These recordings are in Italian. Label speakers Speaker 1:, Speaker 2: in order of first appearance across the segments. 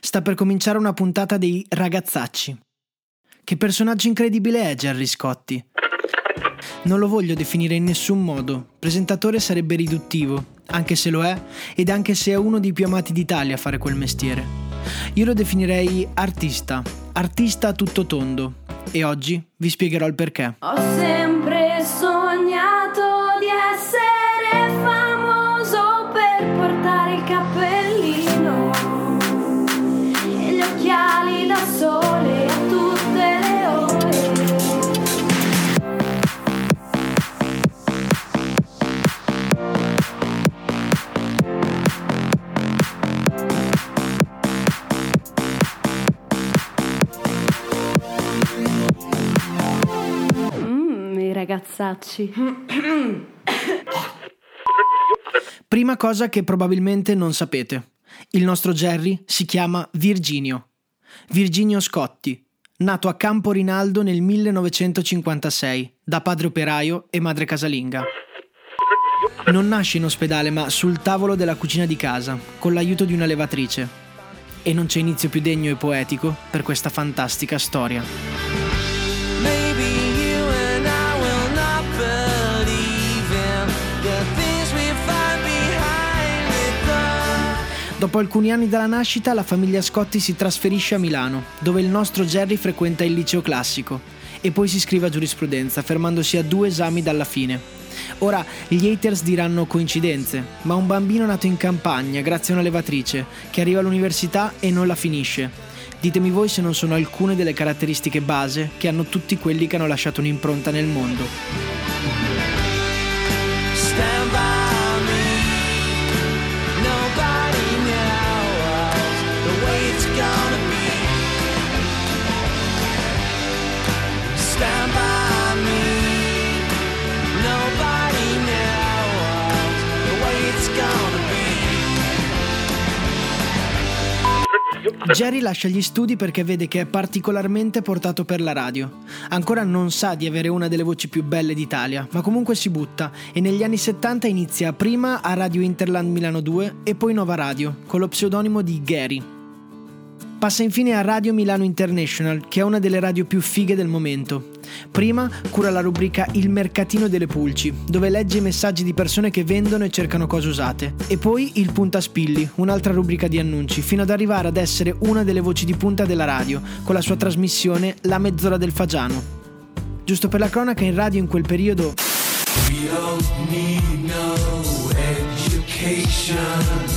Speaker 1: sta per cominciare una puntata dei Ragazzacci. Che personaggio incredibile è Gerry Scotti? Non lo voglio definire in nessun modo, presentatore sarebbe riduttivo, anche se lo è, ed anche se è uno dei più amati d'Italia a fare quel mestiere. Io lo definirei artista, artista a tutto tondo, e oggi vi spiegherò il perché.
Speaker 2: Ho sempre ragazzacci.
Speaker 1: Prima cosa che probabilmente non sapete. Il nostro Jerry si chiama Virginio. Virginio Scotti, nato a Campo Rinaldo nel 1956, da padre operaio e madre casalinga. Non nasce in ospedale, ma sul tavolo della cucina di casa, con l'aiuto di una levatrice. E non c'è inizio più degno e poetico per questa fantastica storia.
Speaker 3: Maybe
Speaker 1: Dopo alcuni anni dalla nascita, la famiglia Scotti si trasferisce a Milano, dove il nostro Jerry frequenta il liceo classico e poi si iscrive a giurisprudenza, fermandosi a due esami dalla fine. Ora, gli haters diranno coincidenze, ma un bambino nato in campagna grazie a una levatrice, che arriva all'università e non la finisce. Ditemi voi se non sono alcune delle caratteristiche base che hanno tutti quelli che hanno lasciato un'impronta nel mondo. Jerry lascia gli studi perché vede che è particolarmente portato per la radio. Ancora non sa di avere una delle voci più belle d'Italia, ma comunque si butta e negli anni 70 inizia prima a Radio Interland Milano 2 e poi Nova Radio, con lo pseudonimo di Gary. Passa infine a Radio Milano International, che è una delle radio più fighe del momento. Prima cura la rubrica Il mercatino delle pulci, dove legge i messaggi di persone che vendono e cercano cose usate. E poi il Puntaspilli, un'altra rubrica di annunci, fino ad arrivare ad essere una delle voci di punta della radio, con la sua trasmissione La mezz'ora del Fagiano. Giusto per la cronaca, in radio in quel periodo
Speaker 3: We don't need no education.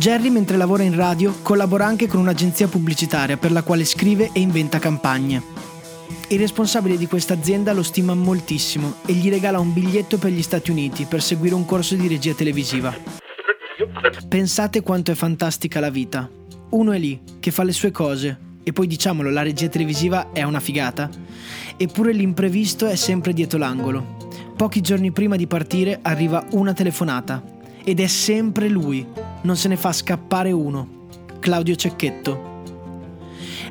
Speaker 1: Jerry, mentre lavora in radio, collabora anche con un'agenzia pubblicitaria per la quale scrive e inventa campagne. Il responsabile di questa azienda lo stima moltissimo e gli regala un biglietto per gli Stati Uniti per seguire un corso di regia televisiva. Pensate quanto è fantastica la vita. Uno è lì, che fa le sue cose, e poi diciamolo, la regia televisiva è una figata, eppure l'imprevisto è sempre dietro l'angolo. Pochi giorni prima di partire arriva una telefonata, ed è sempre lui, non se ne fa scappare uno. Claudio Cecchetto.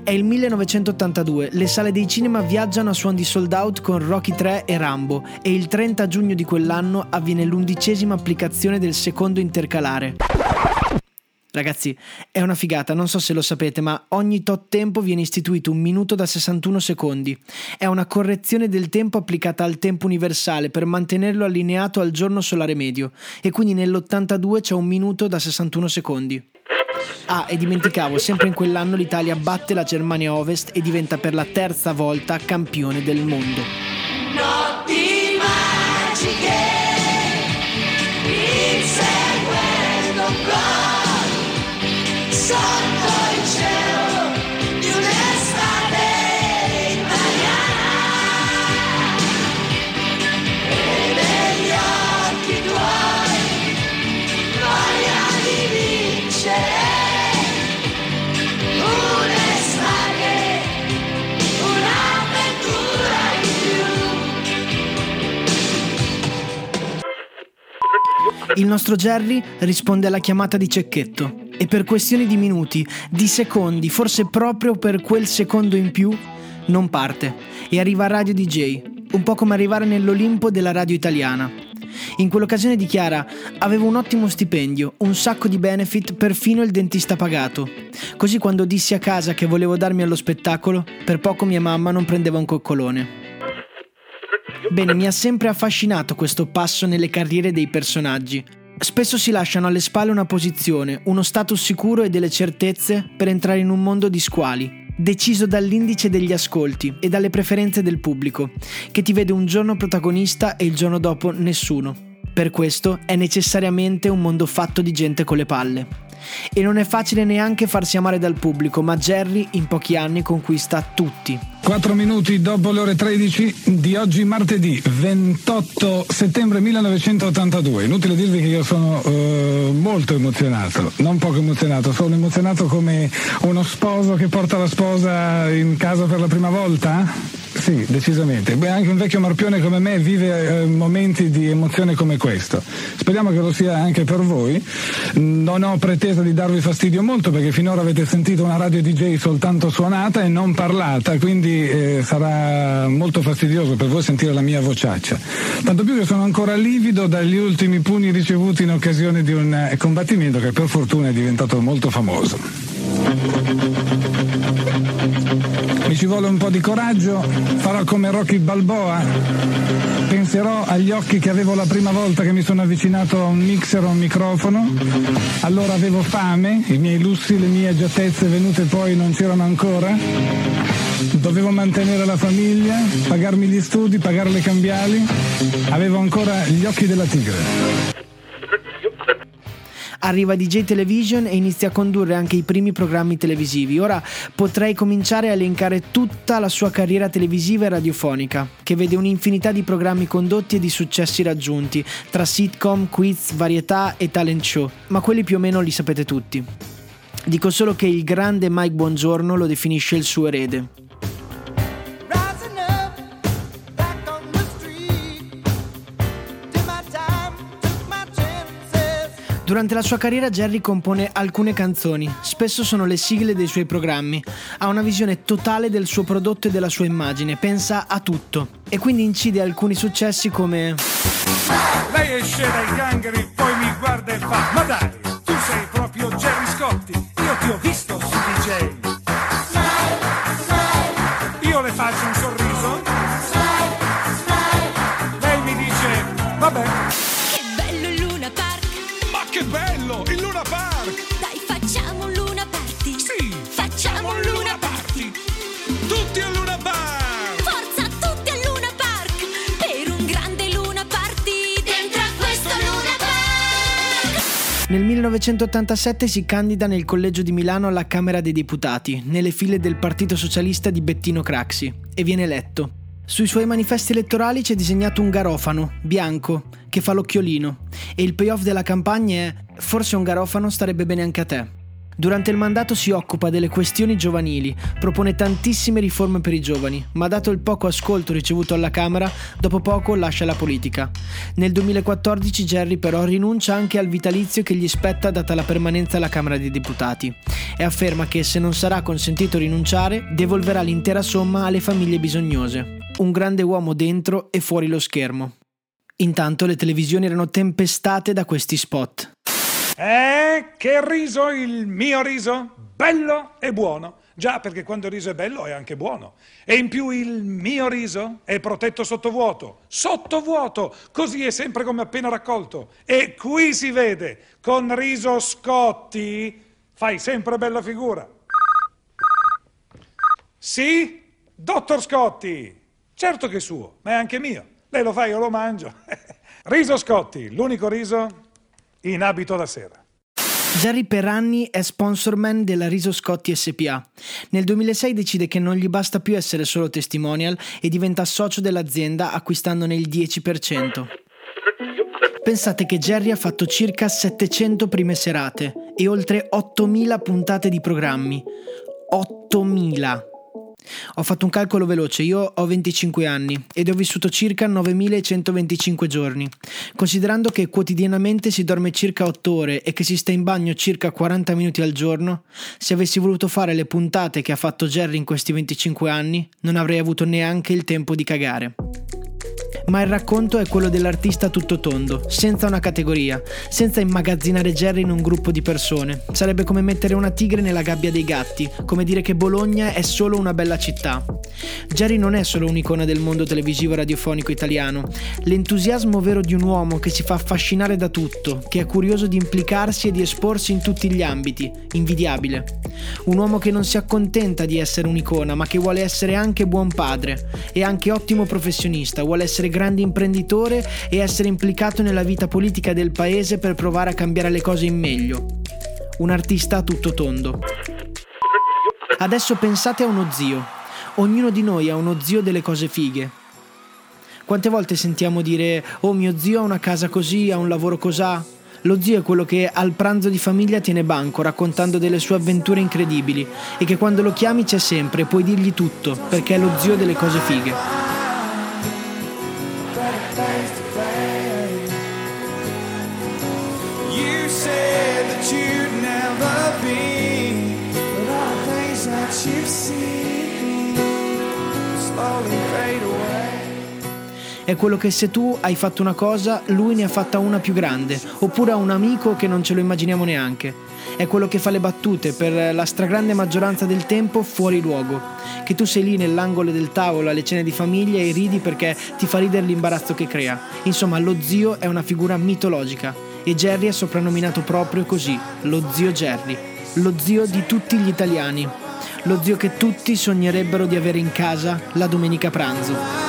Speaker 1: È il 1982, le sale dei cinema viaggiano a suon di sold out con Rocky 3 e Rambo e il 30 giugno di quell'anno avviene l'undicesima applicazione del secondo intercalare. Ragazzi, è una figata, non so se lo sapete, ma ogni tot tempo viene istituito un minuto da 61 secondi. È una correzione del tempo applicata al tempo universale per mantenerlo allineato al giorno solare medio e quindi nell'82 c'è un minuto da 61 secondi. Ah, e dimenticavo, sempre in quell'anno l'Italia batte la Germania Ovest e diventa per la terza volta campione del mondo.
Speaker 3: Notti Il
Speaker 1: nostro Jerry risponde alla chiamata di Cecchetto e per questioni di minuti, di secondi, forse proprio per quel secondo in più, non parte e arriva a Radio DJ, un po' come arrivare nell'Olimpo della radio italiana. In quell'occasione dichiara: Avevo un ottimo stipendio, un sacco di benefit, perfino il dentista pagato. Così quando dissi a casa che volevo darmi allo spettacolo, per poco mia mamma non prendeva un coccolone. Bene, mi ha sempre affascinato questo passo nelle carriere dei personaggi. Spesso si lasciano alle spalle una posizione, uno status sicuro e delle certezze per entrare in un mondo di squali, deciso dall'indice degli ascolti e dalle preferenze del pubblico, che ti vede un giorno protagonista e il giorno dopo nessuno. Per questo è necessariamente un mondo fatto di gente con le palle. E non è facile neanche farsi amare dal pubblico, ma Jerry in pochi anni conquista tutti.
Speaker 4: 4 minuti dopo le ore 13 di oggi martedì 28 settembre 1982. Inutile dirvi che io sono eh, molto emozionato, non poco emozionato, sono emozionato come uno sposo che porta la sposa in casa per la prima volta. Sì, decisamente. Beh, anche un vecchio marpione come me vive eh, momenti di emozione come questo. Speriamo che lo sia anche per voi. Non ho pretesa di darvi fastidio molto perché finora avete sentito una radio DJ soltanto suonata e non parlata, quindi eh, sarà molto fastidioso per voi sentire la mia vociaccia. Tanto più che sono ancora livido dagli ultimi pugni ricevuti in occasione di un eh, combattimento che per fortuna è diventato molto famoso. Ci vuole un po' di coraggio, farò come Rocky Balboa, penserò agli occhi che avevo la prima volta che mi sono avvicinato a un mixer o a un microfono, allora avevo fame, i miei lussi, le mie agiatezze venute poi non c'erano ancora, dovevo mantenere la famiglia, pagarmi gli studi, pagare le cambiali, avevo ancora gli occhi della tigre.
Speaker 1: Arriva DJ Television e inizia a condurre anche i primi programmi televisivi. Ora potrei cominciare a elencare tutta la sua carriera televisiva e radiofonica, che vede un'infinità di programmi condotti e di successi raggiunti, tra sitcom, quiz, varietà e talent show, ma quelli più o meno li sapete tutti. Dico solo che il grande Mike Buongiorno lo definisce il suo erede. Durante la sua carriera Jerry compone alcune canzoni, spesso sono le sigle dei suoi programmi. Ha una visione totale del suo prodotto e della sua immagine, pensa a tutto. E quindi incide alcuni successi come
Speaker 5: Lei esce dai gangheri, poi mi guarda e fa Ma dai, tu sei proprio Jerry Scotti, io ti ho visto su DJ Io le faccio un sorriso. Lei mi dice, vabbè
Speaker 1: 1987 si candida nel collegio di Milano alla Camera dei Deputati, nelle file del Partito Socialista di Bettino Craxi, e viene eletto. Sui suoi manifesti elettorali c'è disegnato un garofano, bianco, che fa l'occhiolino, e il payoff della campagna è forse un garofano starebbe bene anche a te. Durante il mandato si occupa delle questioni giovanili, propone tantissime riforme per i giovani, ma dato il poco ascolto ricevuto alla Camera, dopo poco lascia la politica. Nel 2014 Jerry però rinuncia anche al vitalizio che gli spetta data la permanenza alla Camera dei Deputati e afferma che se non sarà consentito rinunciare, devolverà l'intera somma alle famiglie bisognose. Un grande uomo dentro e fuori lo schermo. Intanto le televisioni erano tempestate da questi spot.
Speaker 5: Eh, che riso il mio riso? Bello e buono. Già, perché quando il riso è bello è anche buono. E in più il mio riso è protetto sottovuoto. Sottovuoto! Così è sempre come appena raccolto. E qui si vede, con riso Scotti fai sempre bella figura. Sì? Dottor Scotti! Certo che è suo, ma è anche mio. Lei lo fa, io lo mangio. riso Scotti, l'unico riso in abito da sera.
Speaker 1: Jerry per anni è sponsorman della Riso Scotti SPA. Nel 2006 decide che non gli basta più essere solo testimonial e diventa socio dell'azienda acquistandone il 10%. Pensate che Jerry ha fatto circa 700 prime serate e oltre 8000 puntate di programmi. 8000! Ho fatto un calcolo veloce, io ho 25 anni ed ho vissuto circa 9125 giorni. Considerando che quotidianamente si dorme circa 8 ore e che si sta in bagno circa 40 minuti al giorno, se avessi voluto fare le puntate che ha fatto Jerry in questi 25 anni, non avrei avuto neanche il tempo di cagare ma il racconto è quello dell'artista tutto tondo, senza una categoria, senza immagazzinare Jerry in un gruppo di persone. Sarebbe come mettere una tigre nella gabbia dei gatti, come dire che Bologna è solo una bella città. Jerry non è solo un'icona del mondo televisivo radiofonico italiano, l'entusiasmo vero di un uomo che si fa affascinare da tutto, che è curioso di implicarsi e di esporsi in tutti gli ambiti, invidiabile. Un uomo che non si accontenta di essere un'icona, ma che vuole essere anche buon padre e anche ottimo professionista, vuole essere grande imprenditore e essere implicato nella vita politica del paese per provare a cambiare le cose in meglio. Un artista a tutto tondo. Adesso pensate a uno zio. Ognuno di noi ha uno zio delle cose fighe. Quante volte sentiamo dire "Oh mio zio ha una casa così, ha un lavoro cosà"? Lo zio è quello che al pranzo di famiglia tiene banco raccontando delle sue avventure incredibili e che quando lo chiami c'è sempre, puoi dirgli tutto, perché è lo zio delle cose fighe. È quello che se tu hai fatto una cosa, lui ne ha fatta una più grande, oppure ha un amico che non ce lo immaginiamo neanche. È quello che fa le battute per la stragrande maggioranza del tempo fuori luogo. Che tu sei lì nell'angolo del tavolo alle cene di famiglia e ridi perché ti fa ridere l'imbarazzo che crea. Insomma, lo zio è una figura mitologica e Jerry è soprannominato proprio così, lo zio Jerry, lo zio di tutti gli italiani, lo zio che tutti sognerebbero di avere in casa la domenica pranzo.